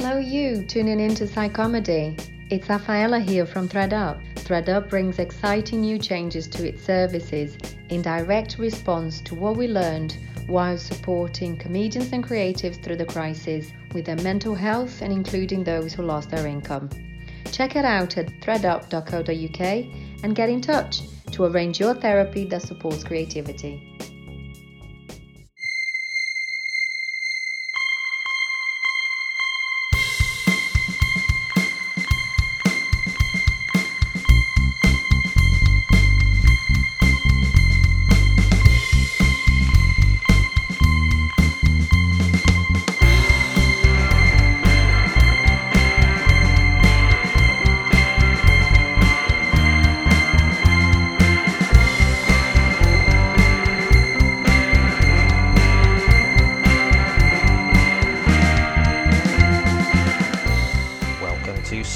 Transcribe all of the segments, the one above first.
Hello, you tuning into Psychomedy. It's Rafaela here from ThreadUp. ThreadUp brings exciting new changes to its services in direct response to what we learned while supporting comedians and creatives through the crisis with their mental health and including those who lost their income. Check it out at threadup.co.uk and get in touch to arrange your therapy that supports creativity.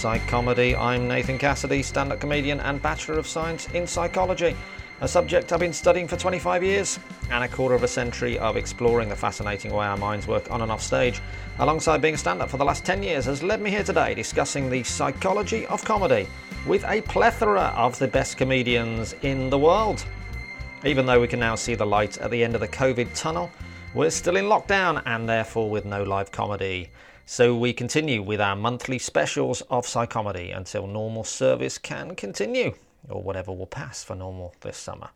To Psychomedy. I'm Nathan Cassidy, stand up comedian and Bachelor of Science in Psychology, a subject I've been studying for 25 years and a quarter of a century of exploring the fascinating way our minds work on and off stage, alongside being a stand up for the last 10 years, has led me here today discussing the psychology of comedy with a plethora of the best comedians in the world. Even though we can now see the light at the end of the COVID tunnel, we're still in lockdown and therefore with no live comedy. So we continue with our monthly specials of Psychomedy until normal service can continue, or whatever will pass for normal this summer.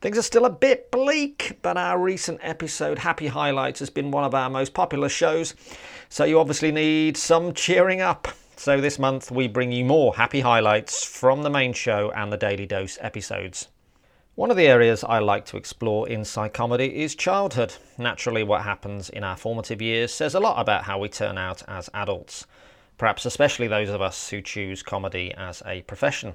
Things are still a bit bleak, but our recent episode, Happy Highlights, has been one of our most popular shows, so you obviously need some cheering up. So this month we bring you more happy highlights from the main show and the Daily Dose episodes. One of the areas I like to explore in psychomedy is childhood. Naturally, what happens in our formative years says a lot about how we turn out as adults, perhaps especially those of us who choose comedy as a profession.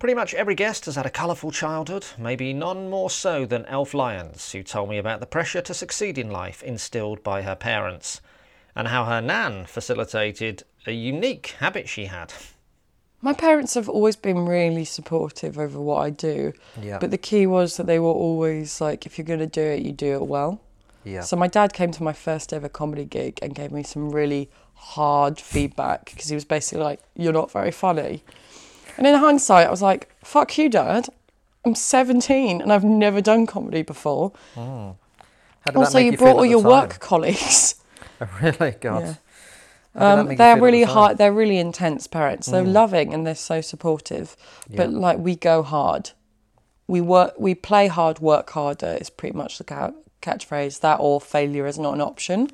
Pretty much every guest has had a colourful childhood, maybe none more so than Elf Lyons, who told me about the pressure to succeed in life instilled by her parents, and how her nan facilitated a unique habit she had. My parents have always been really supportive over what I do. Yeah. But the key was that they were always like, if you're going to do it, you do it well. Yeah. So my dad came to my first ever comedy gig and gave me some really hard feedback because he was basically like, "You're not very funny." And in hindsight, I was like, "Fuck you, dad. I'm 17 and I've never done comedy before." Mm. That Also, you feel brought all your time? work colleagues. Oh, really? God. Yeah. How did that Um, they're really hard. They're really intense parents. They're Mm. loving and they're so supportive. But Yeah. like we go hard. We work. We play hard. Work harder is pretty much the ca- catchphrase. That or failure is not an option,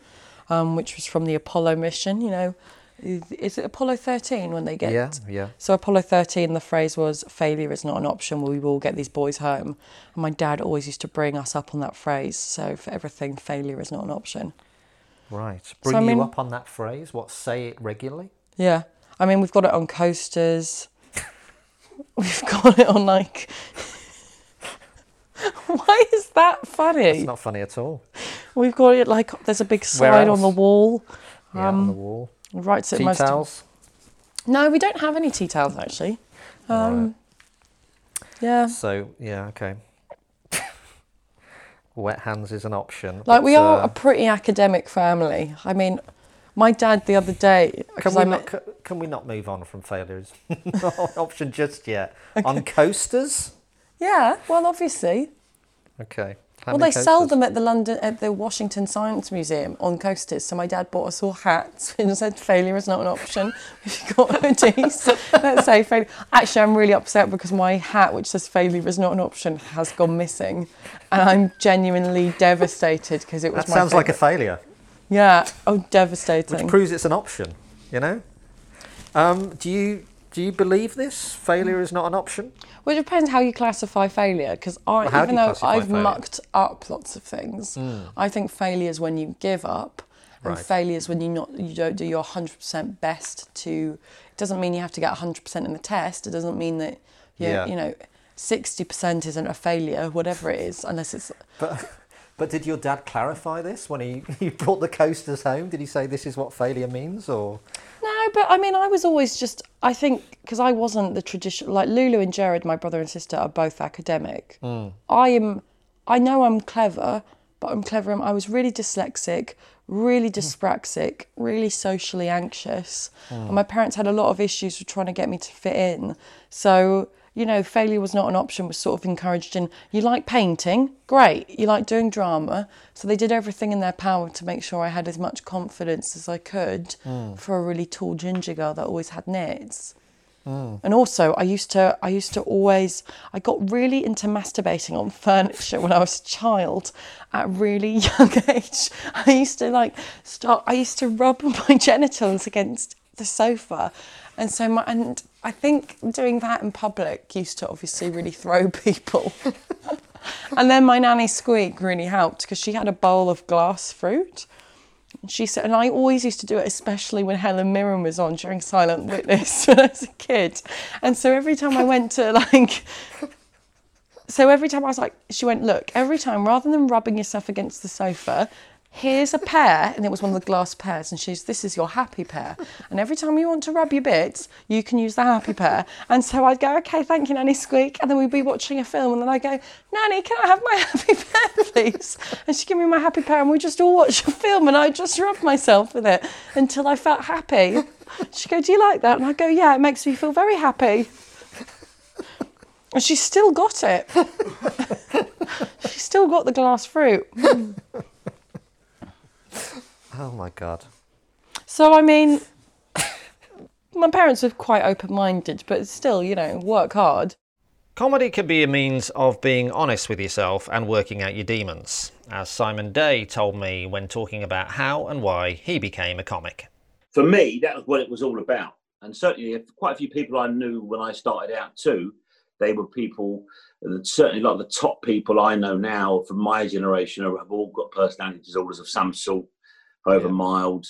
um, which was from the Apollo mission. You know, is, is it Apollo thirteen when they get? Yeah, yeah. So Apollo thirteen, the phrase was failure is not an option. We will get these boys home. And my dad always used to bring us up on that phrase. So for everything, failure is not an option. Right. So, Bring you mean- up on that phrase? What, say it regularly? Yeah. I mean, we've got it on coasters. We've got it on like. Why is that funny? It's not funny at all. We've got it like there's a big sign on the wall. Yeah, on the Um, wall. Writes it Tea most. towels? No, we don't have any tea towels actually. Um, Yeah. So, yeah, okay. Wet hands is an option. Like we are uh, a pretty academic family. I mean, my dad the other day. Can we, not, met- ca- can we not move on from failures? not an option just yet. On coasters? Yeah. Well, obviously. Okay. How well, they sell them at the London at the Washington Science Museum on coasters. So my dad bought us all hats and said failure is not an option. If you've got hoodies, let's say failure. Actually, I'm really upset because my hat, which says failure is not an option, has gone missing, and I'm genuinely devastated because it was That my sounds like a failure, yeah. Oh, devastating. which proves it's an option, you know? Um, do you do you believe this? Failure is not an option? Well, it depends how you classify failure. Because I, Well, even though I've failure? Mucked up lots of things, hmm. I think failure is when you give up, and Right. failure is when you not you don't do your hundred percent best to. It doesn't mean you have to get hundred percent in the test. It doesn't mean that you Yeah. you know sixty percent isn't a failure, whatever it is, unless it's. But but did your dad clarify this when he, he brought the coasters home? Did he say this is what failure means or No, but I mean, I was always just. I think because I wasn't the traditional, Like Lulu and Jared, my brother and sister, are both academic. Mm. I am. I know I'm clever, but I'm clever. I was really dyslexic, really mm. dyspraxic, really socially anxious. Mm. And my parents had a lot of issues with trying to get me to fit in. So, you know, failure was not an option, was sort of encouraged in. You like painting? Great. You like doing drama? So they did everything in their power to make sure I had as much confidence as I could hmm. for a really tall ginger girl that always had nits. Hmm. And also, I used to, I used to always, I got really into masturbating on furniture when I was a child, at a really young age. I used to like start. I used to rub my genitals against the sofa, and so my, and I think doing that in public used to obviously really throw people. and then my nanny Squeak really helped because she had a bowl of glass fruit. And she said, and I always used to do it, especially when Helen Mirren was on during Silent Witness when I was a kid. And so every time I went to like, so every time I was like, she went, look, every time rather than rubbing yourself against the sofa, here's a pear, and it was one of the glass pears, and she's, this is your happy pear. And every time you want to rub your bits, you can use the happy pear. And so I'd go, okay, thank you, Nanny Squeak. And then we'd be watching a film, and then I'd go, Nanny, can I have my happy pear, please? And she'd give me my happy pear, and we'd just all watch a film, and I'd just rub myself with it until I felt happy. She'd go, do you like that? And I'd go, yeah, it makes me feel very happy. And she's still got it. she's still got the glass fruit. Oh my god. So I mean, my parents were quite open-minded, but still, you know, work hard. Comedy can be a means of being honest with yourself and working out your demons, as Simon Day told me when talking about how and why he became a comic. For me, that was what it was all about. And certainly, quite a few people I knew when I started out too, they were people, certainly a lot of the top people I know now from my generation have all got personality disorders of some sort, however Yeah. mild,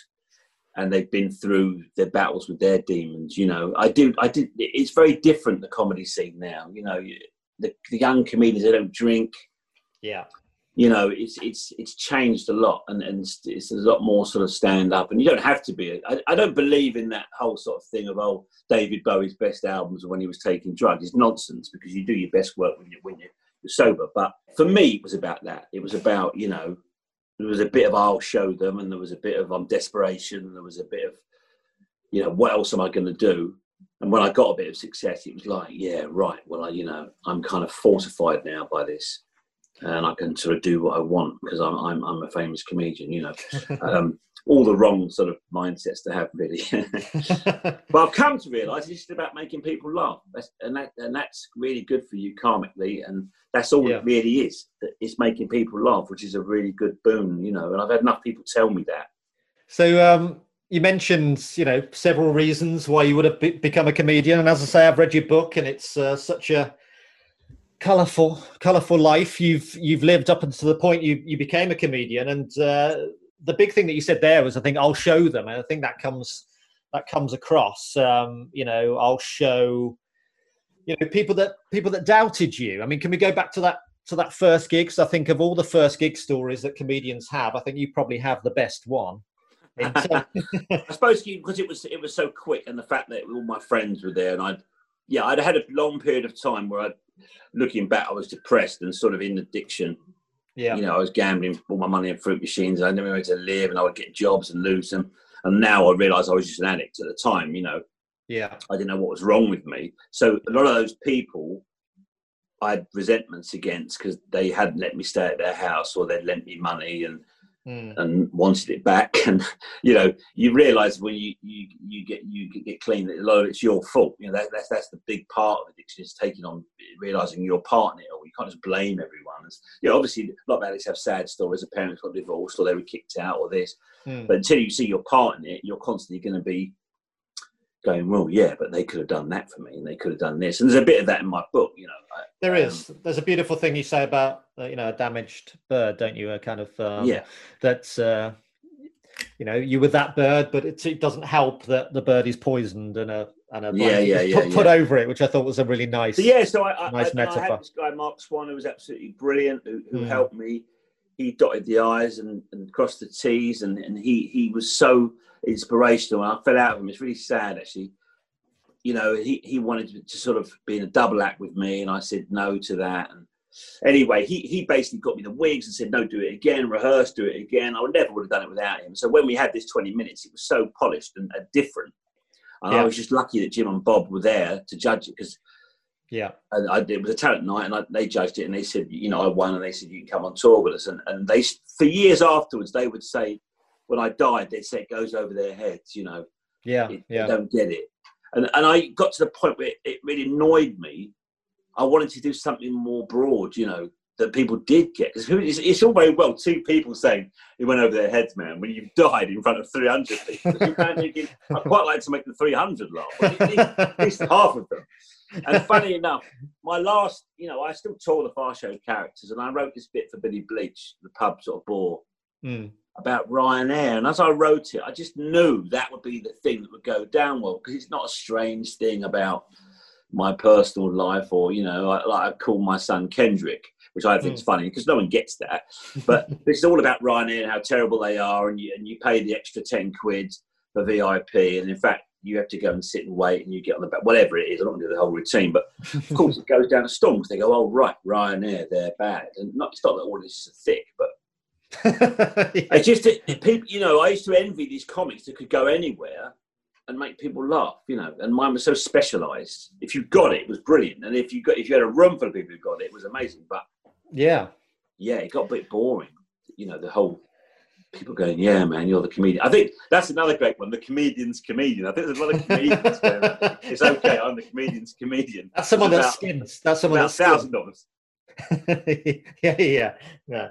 and they've been through their battles with their demons. You know, I do, I did. It's very different the comedy scene now. You know, the, the young comedians they don't drink. Yeah. You know, it's it's it's changed a lot, and and it's, it's a lot more sort of stand up, and you don't have to be. I, I don't believe in that whole sort of thing of oh, David Bowie's best albums when he was taking drugs. It's nonsense because you do your best work when you when you- you're sober. But for me, it was about that. It was about you know, there was a bit of I'll show them, and there was a bit of um, desperation, and there was a bit of you know, what else am I going to do? And when I got a bit of success, it was like, yeah, right. Well, I, you know, I'm kind of fortified now by this, and I can sort of do what I want because I'm I'm, I'm a famous comedian. You know, um, all the wrong sort of mindsets to have, really. but I've come to realise it's just about making people laugh, that's, and that and that's really good for you karmically, and that's all Yeah. it really is. that It's making people laugh, which is a really good boon, you know. And I've had enough people tell me that. So um, you mentioned, you know, several reasons why you would have be- become a comedian, and as I say, I've read your book, and it's uh, such a colourful, colourful life you've you've lived up until the point you you became a comedian. And uh, the big thing that you said there was, I think, I'll show them, and I think that comes that comes across. Um, you know, I'll show, you know, people that people that doubted you. I mean, can we go back to that? To that first gig, 'Cause I think of all the first gig stories that comedians have, I think you probably have the best one. I suppose because it was it was so quick, and the fact that all my friends were there, and I'd yeah, I'd had a long period of time where I, looking back, I was depressed and sort of in addiction. yeah. You know, I was gambling all my money in fruit machines. and I never knew where to live, and I would get jobs and lose them. And now I realise I was just an addict at the time. You know, Yeah. I didn't know what was wrong with me. So a lot of those people I had resentments against because they hadn't let me stay at their house or they'd lent me money and Mm. and wanted it back. And you know, you realise when you you you get you get clean that a lot of it's your fault. You know, that, that's that's the big part of addiction is taking on realising you're part in it, or you can't just blame everyone. It's, you know, obviously a lot of addicts have sad stories. The parents got divorced, or they were kicked out, or this. Mm. But until you see your part in it, you're constantly going to be going, well, yeah, but they could have done that for me, and they could have done this. And there's a bit of that in my book. You know, There um. There's a beautiful thing you say about uh, you know a damaged bird, don't you? A kind of um, yeah. That's uh, you know you with that bird, but it, it doesn't help that the bird is poisoned and a and a Yeah, blanket yeah, is yeah, put, put over it, which I thought was a really nice. So yeah, so I, I, Nice I, and I metaphor. had this guy Mark Swan who was absolutely brilliant, who, who Mm. helped me. He dotted the i's and, and crossed the t's, and, and he he was so inspirational. And I fell out of him. It's really sad, actually. You know, he, he wanted to, to sort of be in a double act with me, and I said no to that. And anyway, he he basically got me the wigs and said, "No, do it again, rehearse, do it again." I would never would have done it without him. So when we had this twenty minutes, it was so polished and, and different. And Yeah. I was just lucky that Jim and Bob were there to judge it because Yeah. and I, it was a talent night, and I, they judged it, and they said, you know, I won, and they said you can come on tour with us, and and they for years afterwards they would say, when I died, they'd say it goes over their heads, you know, Yeah. it, Yeah. they don't get it, and and I got to the point where it, really annoyed me. I wanted to do something more broad, you know, that people did get because it's, it's all very well two people saying it went over their heads, man, when you've died in front of three hundred people. You're kind of thinking, I'd quite like to make the three hundred laugh, but at least, at least half of them. And funny enough, my last, you know, I still tour the Fast Show characters, and I wrote this bit for Billy Bleach, the pub sort of bore, Mm. About Ryanair. And as I wrote it, I just knew that would be the thing that would go down well because it's not a strange thing about my personal life, or you know, I, like I call my son Kendrick, which I think is mm. funny because no one gets that. But it's all about Ryanair and how terrible they are, and you and you pay the extra ten quid for VIP, and in fact. You have to go and sit and wait, and you get on the back. Whatever it is, I don't want to do the whole routine, but of course it goes down a storm because they go, "Oh right, Ryanair, they're bad," and not it's not that all this is thick, but I just people, you know, I used to envy these comics that could go anywhere and make people laugh, you know. And mine was so specialised. If you got it, it was brilliant, and if you got if you had a room full of people who got it, it was amazing. But yeah. yeah, it got a bit boring, you know. The whole people going, "Yeah, man, you're the comedian." I think that's another great one. The comedian's comedian. I think there's a lot of comedians. where it's okay. I'm the comedian's comedian. That's someone There's that about- skins. That's someone about that skins. thousand us. yeah, yeah, yeah.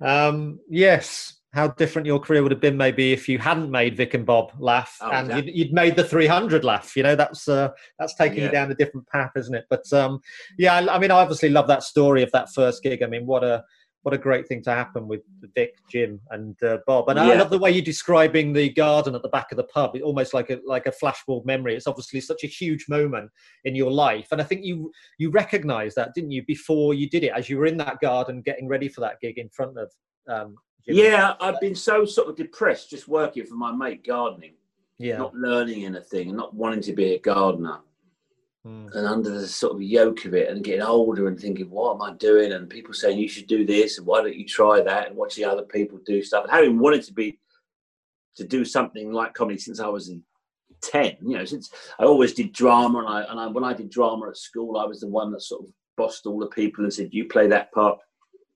Um, yes. How different your career would have been maybe if you hadn't made Vic and Bob laugh Oh, and exactly. you'd, you'd made the 300 laugh. You know, that's uh, that's taking you down a different path, isn't it? But um, yeah, I, I mean, I obviously love that story of that first gig. I mean, what a what a great thing to happen with Vic, Jim, and uh, Bob. And I love the way you're describing the garden at the back of the pub. It almost like a like a flashbulb memory. It's obviously such a huge moment in your life, and I think you you recognised that, didn't you, before you did it, as you were in that garden getting ready for that gig in front of. Um, Jim. Yeah, I've been so sort of depressed just working for my mate gardening. yeah, not learning anything and not wanting to be a gardener Mm. and under the sort of yoke of it and getting older and thinking what am i doing and people saying you should do this and why don't you try that and watching other people do stuff and having wanted to be to do something like comedy since i was in 10 you know since i always did drama and i and I, when i did drama at school i was the one that sort of bossed all the people and said you play that part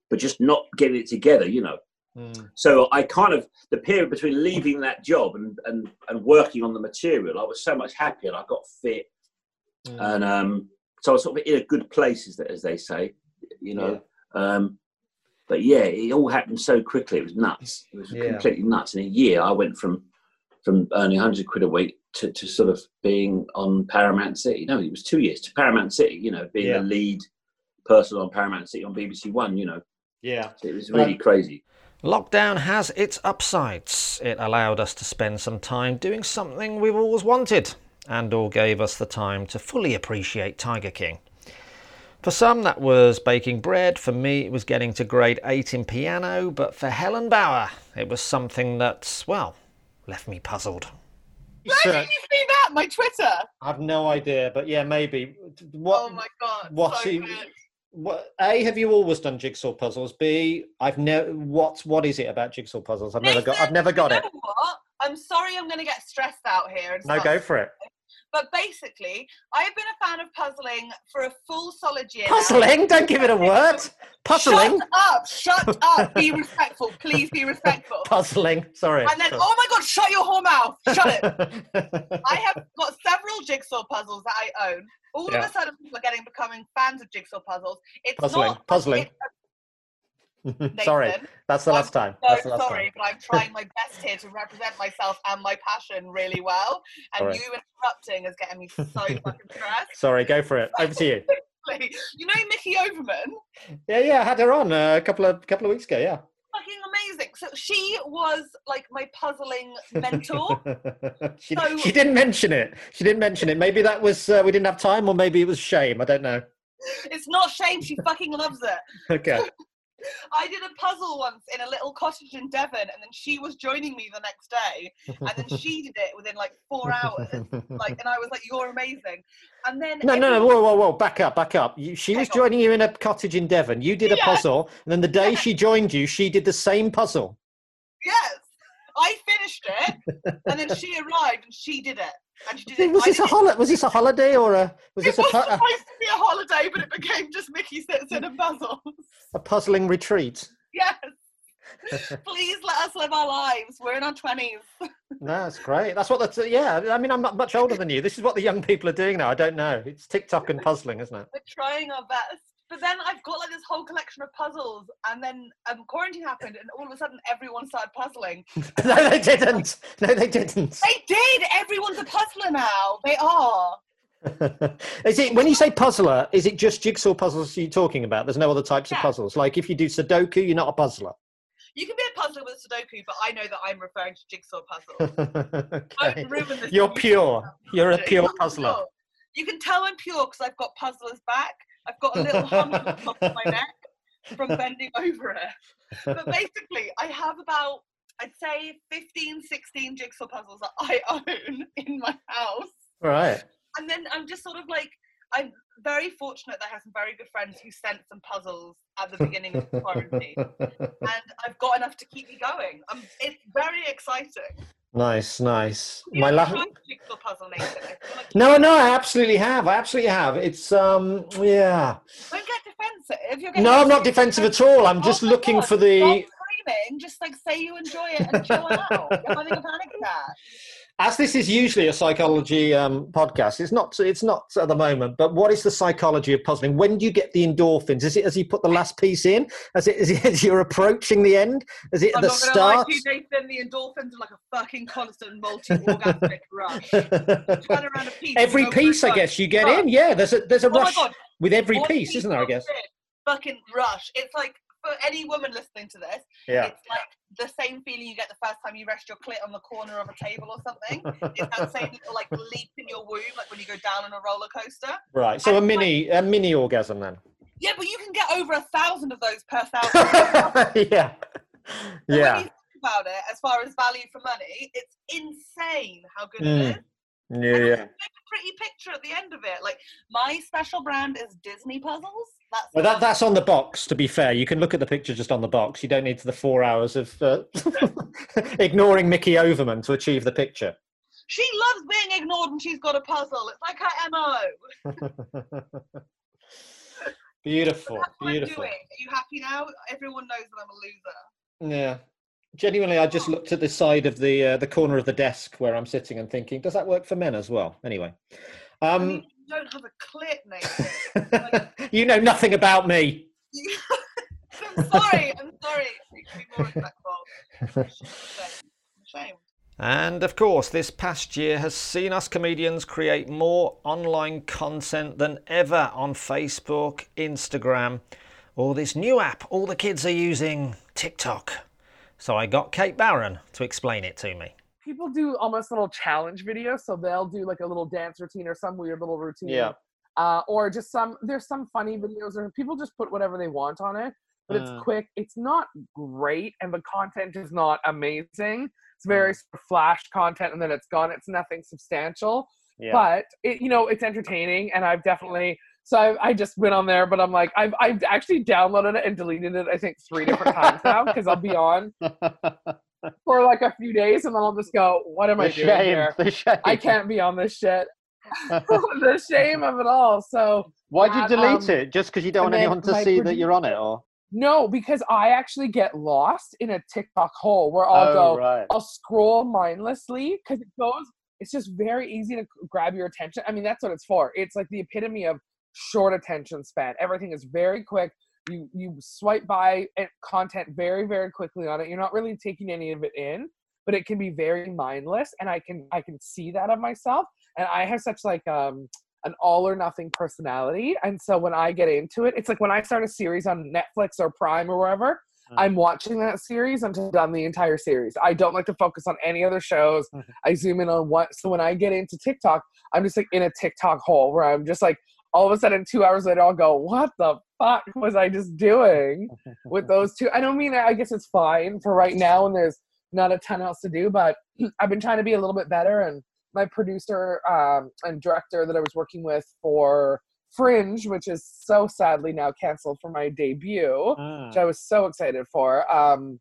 but just not getting it together you know Mm. so I kind of the period between leaving that job and and, and working on the material, I was so much happier. I got fit, Mm. and um, so I was sort of in a good place, as, as they say, you know. Um, but yeah, it all happened so quickly. It was nuts. It was Yeah. completely nuts. In a year, I went from from earning 100 quid a week to, to sort of being on Paramount City. No, it was two years to Paramount City. You know, being Yeah. the lead person on Paramount City on BBC One. You know, yeah, so it was really crazy. Lockdown has its upsides. It allowed us to spend some time doing something we've always wanted, and all gave us the time to fully appreciate Tiger King. For some, that was baking bread. For me, it was getting to grade 8 in piano. But for Helen Bauer, it was something that, well, left me puzzled. Where did you see that? My Twitter. I have no idea, but yeah, maybe. What? oh my god. what so you- What, a, have you always done jigsaw puzzles? B, I've never. What? What is it about jigsaw puzzles? I've never got. I've never got you it. know what? I'm sorry I'm going to get stressed out here. And No, go for it. But basically, I have been a fan of puzzling for a full solid year. now. Puzzling? Don't give it a word. Puzzling. Shut up! Shut up! Be respectful. Please be respectful. Puzzling. Sorry. And then, Sorry. oh my god, shut your whole mouth! Shut it! I have got several jigsaw puzzles that I own. All Yeah. of a sudden, people are getting becoming fans of jigsaw puzzles. It's Puzzling, not puzzling. it's- Sorry, that's the I'm last time. So That's the last sorry, time. but I'm trying my best here to represent myself and my passion really well. And Sorry. you interrupting is getting me so fucking stressed. Sorry, go for it. Over to you. You know Mickey Overman? Yeah, yeah, I had her on uh, a couple of couple of weeks ago. Yeah. Fucking amazing. So she was like my puzzling mentor. she, So- she didn't mention it. She didn't mention it. Maybe that was uh, we didn't have time, or maybe it was shame. I don't know. it's not shame, she fucking loves it. Okay. I did a puzzle once in a little cottage in Devon, and then she was joining me the next day, and then she did it within like four hours. Like, and I was like, "You're amazing." And then No, no, no, everyone- whoa, whoa, whoa, back up, back up. You, she was on. joining you in a cottage in Devon. You did a Yeah. puzzle, and then the day she joined you, she did the same puzzle. Yes, I finished it, and then she arrived and she did it, and she did it. Was I this a did holiday? Was this a holiday or a was It this a, was a, supposed to be a holiday, but it became just Mickey sits in a puzzle. a puzzling retreat? yes. Please let us live our lives. We're in our twenties. That's great. That's what that's. Yeah, I mean, I'm not much older than you. This is what the young people are doing now. I don't know. It's TikTok and puzzling, isn't it? We're trying our best. But then I've got like this whole collection of puzzles, and then um, quarantine happened, and all of a sudden everyone started puzzling. no, they didn't. No, they didn't. They did. Everyone's a puzzler now. They are. is it when you say puzzler? Is it just jigsaw puzzles you're talking about? There's no other types of puzzles. Like if you do Sudoku, you're not a puzzler. You can be a puzzler with Sudoku, but I know that I'm referring to jigsaw puzzles. okay. You're pure. You're a pure puzzler. You can tell I'm pure because I've got puzzler's back. I've got a little hump on the top of my neck from bending over it. But basically, I have about, I'd say 15, 16 jigsaw puzzles that I own in my house. Right. And then I'm just sort of like, I'm very fortunate that I have some very good friends who sent some puzzles at the beginning of the quarantine. And I've got enough to keep me going. Um, it's very exciting. Nice, nice. You My last. jigsaw puzzle, Nathan? Like No, no, I absolutely have. I absolutely have. It's um, yeah. Don't get defensive. You're No, I'm not defensive at all. I'm just Oh looking God, for the. Stop screaming. Just like say you enjoy it and chill out. You're having a panic attack. As this is usually a psychology um, podcast, it's not. It's not at the moment. But what is the psychology of puzzling? When do you get the endorphins? Is it as you put the last piece in? As it is it as you're approaching the end? Is it I'm at the not gonna lie start? to you, Nathan. The endorphins are like a fucking constant multi-orgasmic rush. Turn around a piece. every go for a piece, I guess, you get Rush. in. Yeah, there's a there's a Oh rush with every piece, isn't there? I guess. Fucking rush. It's like for any woman listening to this, Yeah. it's like the same feeling you get the first time you rest your clit on the corner of a table or something. It's that same little like leap in your womb, like when you go down on a roller coaster. Right. So a And, like- mini a mini orgasm then. Yeah, but you can get over a thousand of those per thousand. yeah. Yeah. you think about it, as far as value for money, it's insane how good Mm. it is. Yeah. And Yeah. there's a pretty picture at the end of it. Like my special brand is Disney puzzles. That's Well, that, that's on the box. To be fair, you can look at the picture just on the box. You don't need the four hours of uh, ignoring Mickey Overman to achieve the picture. she loves being ignored and she's got a puzzle. It's like her mo. beautiful, I'm beautiful. Are you happy now? Everyone knows that I'm a loser. Yeah. Genuinely, I just looked at the side of the uh, the corner of the desk where I'm sitting and thinking, does that work for men as well? Anyway, I um, mean, you don't have a clit, Nathan. you know nothing about me. I'm sorry. I'm sorry. You be more respectful. Shame. Shame. And of course, this past year has seen us comedians create more online content than ever on Facebook, Instagram, or this new app all the kids are using, TikTok. So I got Kate Barron to explain it to me. people do almost little challenge videos so they'll do like a little dance routine or some weird little routine Yeah. uh, or just some there's some funny videos or people just put whatever they want on it but Mm. it's quick it's not great and the content is not amazing it's very sort flash content and then it's gone it's nothing substantial Yeah. but it, you know it's entertaining and i've definitely so I, I just went on there but i'm like I've, I've actually downloaded it and deleted it i think three different times now because i'll be on for like a few days and then i'll just go what am i the doing here The shame. i can't be on this shit the shame of it all so Why'd you delete um, it? Just because you don't want anyone to see that you're on it, or? no because i actually get lost in a tiktok hole where i'll go Oh, right. I'll scroll mindlessly because it goes. It's just very easy to grab your attention. I mean, that's what it's for. It's like the epitome of short attention span. Everything is very quick. You you swipe by content very very quickly on it. You're not really taking any of it in, but it can be very mindless. And I can I can see that of myself. And I have such like um an all or nothing personality. And so when I get into it, it's like when I start a series on Netflix or Prime or wherever, Mm. I'm watching that series until I've done the entire series. I don't like to focus on any other shows. Mhm. I zoom in on what. So when I get into TikTok, I'm just like in a TikTok hole where I'm just like, all of a sudden, two hours later, I'll go, "What the fuck was I just doing with those two? I don't mean I guess it's fine for right now, and there's not a ton else to do, but I've been trying to be a little bit better. And my producer um, and director that I was working with for Fringe, which is so sadly now canceled for my debut, Ah. which I was so excited for. Um,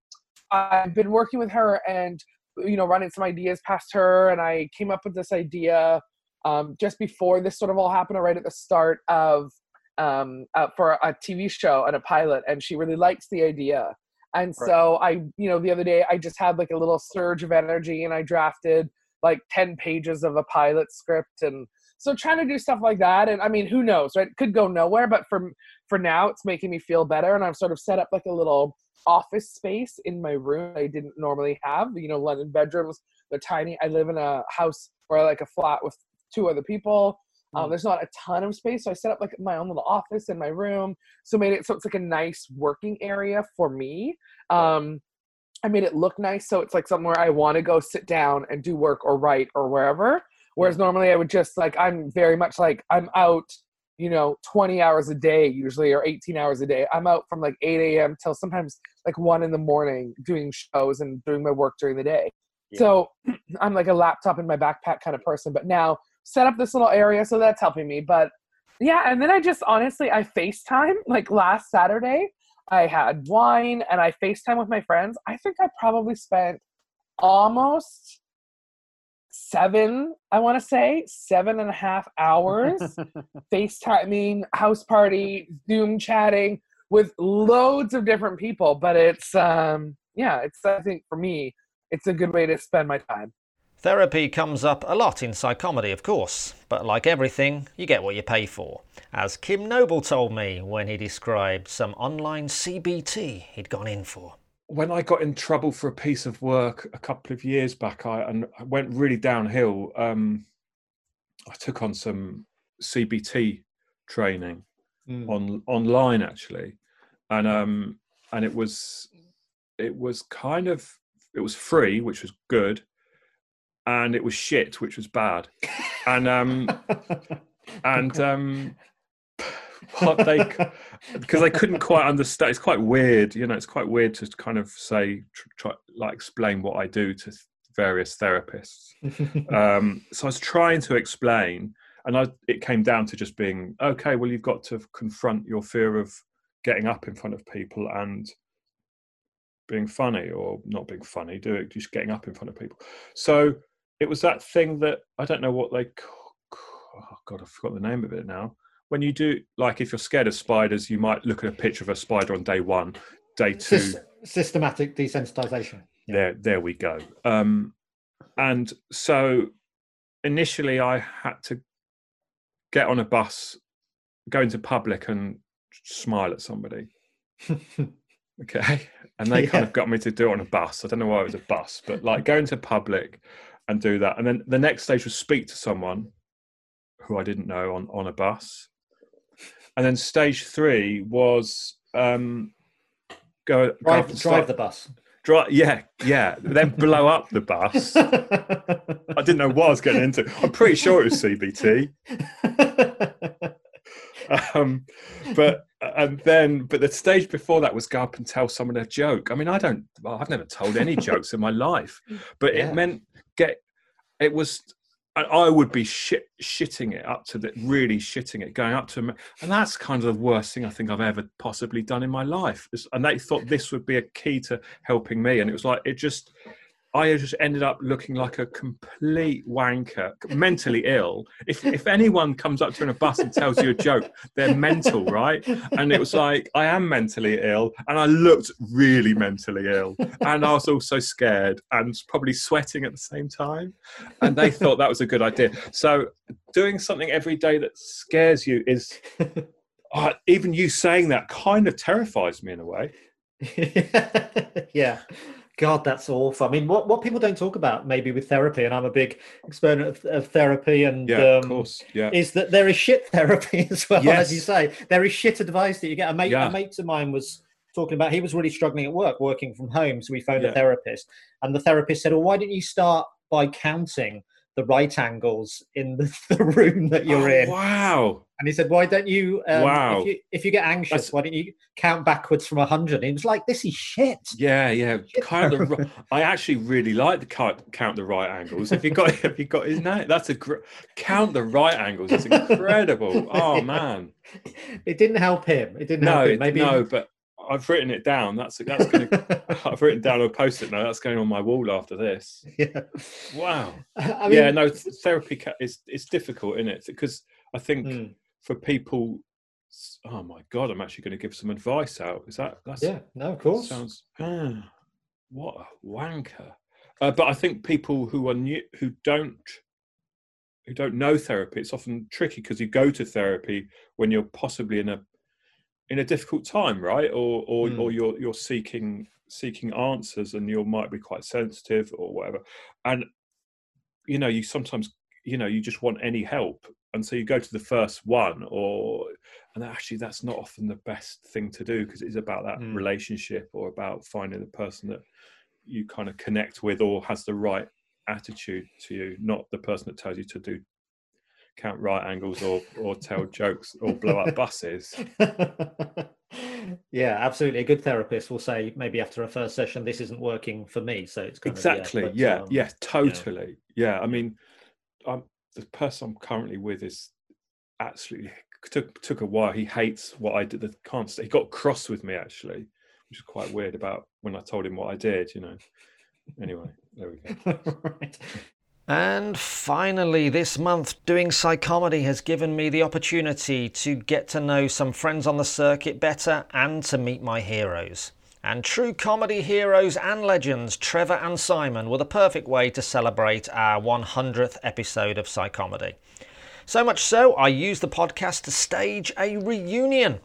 I've been working with her and you know running some ideas past her, and I came up with this idea um, just before this sort of all happened, or right at the start of um, uh, for a TV show and a pilot, and she really likes the idea. And Right. so I, you know, the other day I just had like a little surge of energy, and I drafted like ten pages of a pilot script, and so trying to do stuff like that. And I mean, who knows, right? Could go nowhere, but for for now, it's making me feel better, and I've sort of set up like a little office space in my room I didn't normally have. You know, London bedrooms, they're tiny. I live in a house or like a flat with two other people. Um, Mm. there's not a ton of space, so I set up like my own little office in my room. So made it so it's like a nice working area for me. Um, I made it look nice, so it's like somewhere I want to go sit down and do work or write or wherever. Whereas normally I would just like I'm very much like I'm out, you know, 20 hours a day usually or 18 hours a day. I'm out from like 8 a.m. till sometimes like one in the morning doing shows and doing my work during the day. So I'm like a laptop in my backpack kind of person. But now set up this little area, so that's helping me. But yeah, and then I just honestly I FaceTime like last Saturday. I had wine and I FaceTime with my friends. I think I probably spent almost seven, I want to say, seven and a half hours FaceTiming, house party, Zoom chatting with loads of different people. But it's um yeah, it's I think for me, it's a good way to spend my time. Therapy comes up a lot in psychomedy, of course, but like everything, you get what you pay for. As Kim Noble told me when he described some online CBT he'd gone in for. when I got in trouble for a piece of work a couple of years back, I and I went really downhill. Um, I took on some CBT training Mm. on online actually, and um, and it was it was kind of it was free, which was good, and it was shit, which was bad, and um, and um, what they because I couldn't quite understand. It's quite weird, you know. It's quite weird to kind of say, try, like, explain what I do to various therapists. Um, so I was trying to explain, and I, it came down to just being okay. Well, you've got to confront your fear of getting up in front of people and being funny, or not being funny, do it just getting up in front of people. So it was that thing that I don't know what they. Oh God, I forgot the name of it now. When you do like if you're scared of spiders you might look at a picture of a spider on day one day two. Sys- systematic desensitization. there there we go. Um and so initially i had to get on a bus go into public and smile at somebody. Okay? And they kind of got me to do it on a bus. I don't know why it was a bus but like go into public and do that and then the next stage was speak to someone who i didn't know on on a bus and then stage three was um go, drive, drive start- the bus. Drive, yeah, yeah. Then blow up the bus. I didn't know what I was getting into. I'm pretty sure it was CBT. Um, but and then, but the stage before that was go up and tell someone a joke. I mean, I don't. Well, I've never told any jokes in my life, but Yeah. it meant get. It was. I- would be shit, shitting it up to the really shitting it, going up to them, and that's kind of the worst thing I think I've ever possibly done in my life. And they thought this would be a key to helping me, and it was like it just. I just ended up looking like a complete wanker, mentally ill. If if anyone comes up to you in a bus and tells you a joke, they're mental, right? And it was like I am mentally ill, and I looked really mentally ill, and I was also scared and probably sweating at the same time. And they thought that was a good idea. So doing something every day that scares you is. Uh, even you saying that kind of terrifies me in a way. yeah. God, that's awful. I mean, what, what people don't talk about maybe with therapy, and I'm a big exponent of, of therapy, and Yeah, um, of course. Yeah. is that there is shit therapy as well, as you say. There is shit advice that you get. A mate, Yeah. a mate of mine was talking about he was really struggling at work, working from home, so we phoned Yeah. a therapist, and the therapist said, "Well, why didn't you start by counting the right angles in the, the room that you're Oh, in. Wow. And he said, "Why don't you? Um, Wow. If you, if you get anxious, That's- why don't you count backwards from hundred? And he was like, "This is shit." Yeah, yeah. Shit, Count the. I actually really like the count, count the right angles. If you got, if you got his name, that's a gr- count the right angles. It's incredible. Oh man. It didn't help him. It didn't No, help him. Maybe no, but I've written it down. That's that's gonna. I've written down a post-it note. That's going on my wall after this. yeah. Wow. I mean, yeah, no, therapy is it's difficult, isn't it? Because I think Mm. for people, oh my god, I'm actually going to give some advice out. Is that that's yeah, no, of course. sounds ah, what a wanker. Uh, but I think people who are new, who don't who don't know therapy, it's often tricky because you go to therapy when you're possibly in a in a difficult time, right? Or or Mm. or you're you're seeking seeking answers and you might be quite sensitive or whatever. And you know, you sometimes you know you just want any help and so you go to the first one or and actually that's not often the best thing to do because it's about that Mm. relationship or about finding the person that you kind of connect with or has the right attitude to you not the person that tells you to do count right angles or or tell jokes or blow up buses. Yeah, absolutely. A good therapist will say maybe after a first session, this isn't working for me. So it's kind exactly of yeah but, um, yeah totally. Yeah, i mean i'm the person i'm currently with is absolutely took took a while. He hates what i did the can't he got cross with me actually which is quite weird about when i told him what i did you know. Anyway there we go. Right. And finally, this month, doing Psychomedy has given me the opportunity to get to know some friends on the circuit better and to meet my heroes. And true comedy heroes and legends, Trevor and Simon, were the perfect way to celebrate our 100th episode of Psychomedy. So much so, I used the podcast to stage a reunion,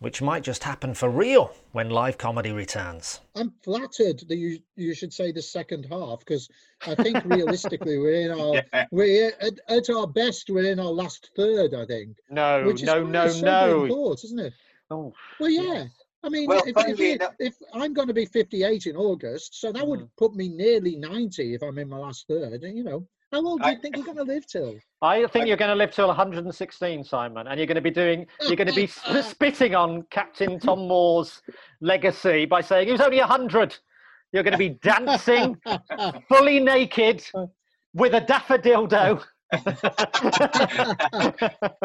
which might just happen for real when live comedy returns. I'm flattered that you you should say the second half because I think realistically we're in our Yeah. we're at, at our best we're in our last third I think No, which is no, no, a sobering no. thought isn't it Oh, well yeah I mean Well, if, if, funnily you- enough- if I'm going to be 58 in August so that would Mm. put me nearly 90 if I'm in my last third and you know how old do you I- think you're going to live till I think you're going to live till 116, Simon, and you're going to be doing, you're going to be spitting on Captain Tom Moore's legacy by saying he was only 100. You're going to be dancing fully naked uh. with a daffodildo.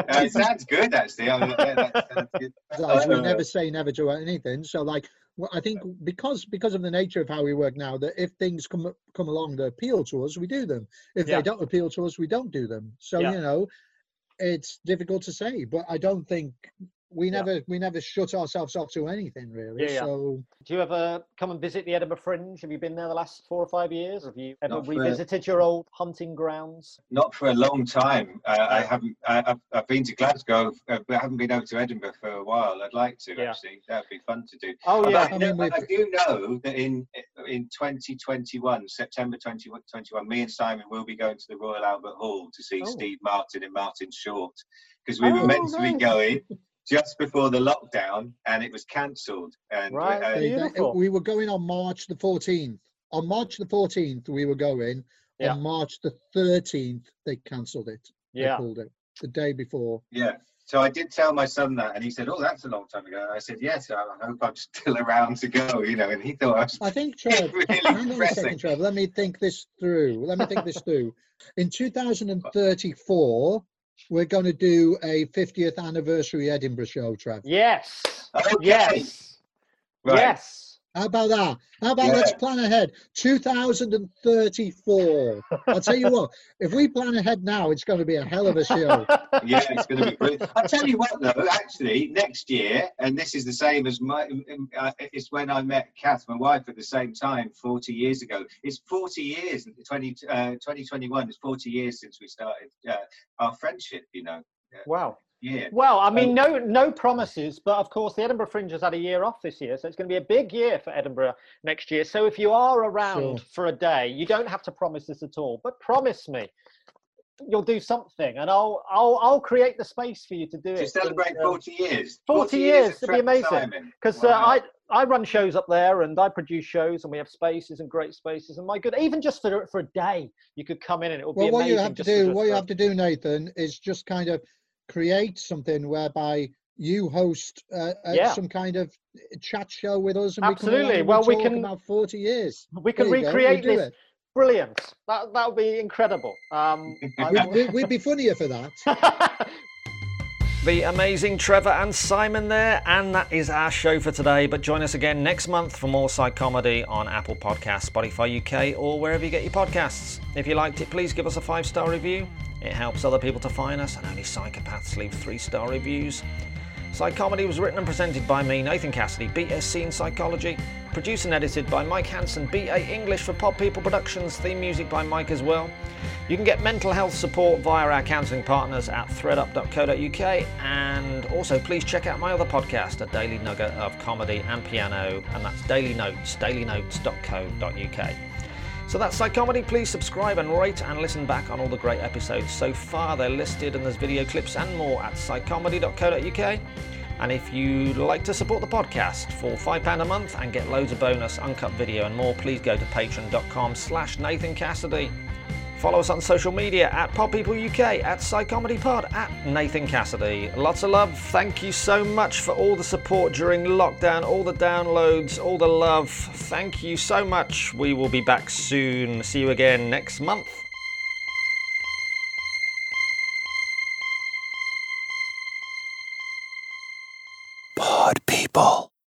It sounds good, actually. I mean, yeah, that sounds good. Guys, we Uh, never say never to anything. So, like, well, I think because because of the nature of how we work now, that if things come come along that appeal to us, we do them. If Yeah. they don't appeal to us, we don't do them. So Yeah. you know, it's difficult to say. But I don't think we Yeah. never we never shut ourselves off to anything really. Yeah, yeah. So Do you ever come and visit the Edinburgh Fringe? Have you been there the last four or five years? Have you ever Not for- revisited your old hunting grounds? Not for a long time. Uh, I haven't. I, I've, I've been to Glasgow, uh, but I haven't been over to Edinburgh for a while. I'd like to Yeah. actually. That'd be fun to do. Oh But yeah, I, I know- mean, I do know that in in 2021, September 2021, me and Simon will be going to the Royal Albert Hall to see Oh. Steve Martin and Martin Short because we were Oh, meant to be going just before the lockdown and it was cancelled. And Right, uh, they- they- Beautiful. we were going on March the 14th. On March the 14th, we were going. Yeah. On March the 13th, they cancelled it. They yeah. pulled it the day before. Yeah. So I did tell my son that, and he said, "Oh, that's a long time ago." And I said, "Yes, I I hope I'm still around to go." You know, and he thought I was I think, Trev, really hang on a second, Trev. Let me think this through. Let me think this through. In 2034, we're going to do a 50th anniversary Edinburgh show, Trev. Yes. Okay. Yes. Right. Yes. How about that? How about let's plan ahead? 2034. I'll tell you what, if we plan ahead now, it's going to be a hell of a show. Yeah, it's going to be brilliant. I'll tell you what, though, actually, next year, and this is the same as my, uh, it's when I met Kath, my wife, at the same time 40 years ago. It's 40 years, 20, uh, 2021 is 40 years since we started uh, our friendship, you know. Wow. Yeah. Well, I mean, no, no promises, but of course, the Edinburgh Fringe has had a year off this year, so it's going to be a big year for Edinburgh next year. So if you are around Sure. for a day, you don't have to promise this at all, but promise me you'll do something, and I'll, I'll, I'll create the space for you to do it. To celebrate 40 years. 40 years, of it'd be amazing. Simon. Because uh, I, I run shows up there, and I produce shows, and we have spaces and great spaces. And my good, even just for for a day, you could come in and it would Well, be what you have to do, just what you have to do, Nathan, is just kind of create something whereby you host uh, uh, Yeah. some kind of chat show with us, and we come Absolutely. along and Well, we talk can- about forty years. we can There you go, we recreate this. it. Brilliant. That that would be incredible. Um, We'd, we'd, we'd be funnier for that. The amazing Trevor and Simon there, and that is our show for today. But join us again next month for more Psychomedy on Apple Podcasts, Spotify UK, or wherever you get your podcasts. If you liked it, please give us a five star review. It helps other people to find us, and only psychopaths leave three star reviews. Psychomedy was written and presented by me, Nathan Cassidy, BSc in Psychology. Produced and edited by Mike Hansen, BA English for Pod People Productions. Theme music by Mike as well. You can get mental health support via our counselling partners at threadup.co.uk. And also, please check out my other podcast, A Daily Nugget of Comedy and Piano, and that's Daily Notes, dailynotes.co.uk. So that's Psychomedy. Please subscribe and rate and listen back on all the great episodes so far. They're listed and there's video clips and more at psychomedy.co.uk. And if you'd like to support the podcast for £5 a month and get loads of bonus, uncut video and more, please go to patreon.com slash Nathan Cassidy. Follow us on social media at Pod People UK, at Psychomedy Pod, at Nathan Cassidy. Lots of love. Thank you so much for all the support during lockdown, all the downloads, all the love. Thank you so much. We will be back soon. See you again next month. Pod people.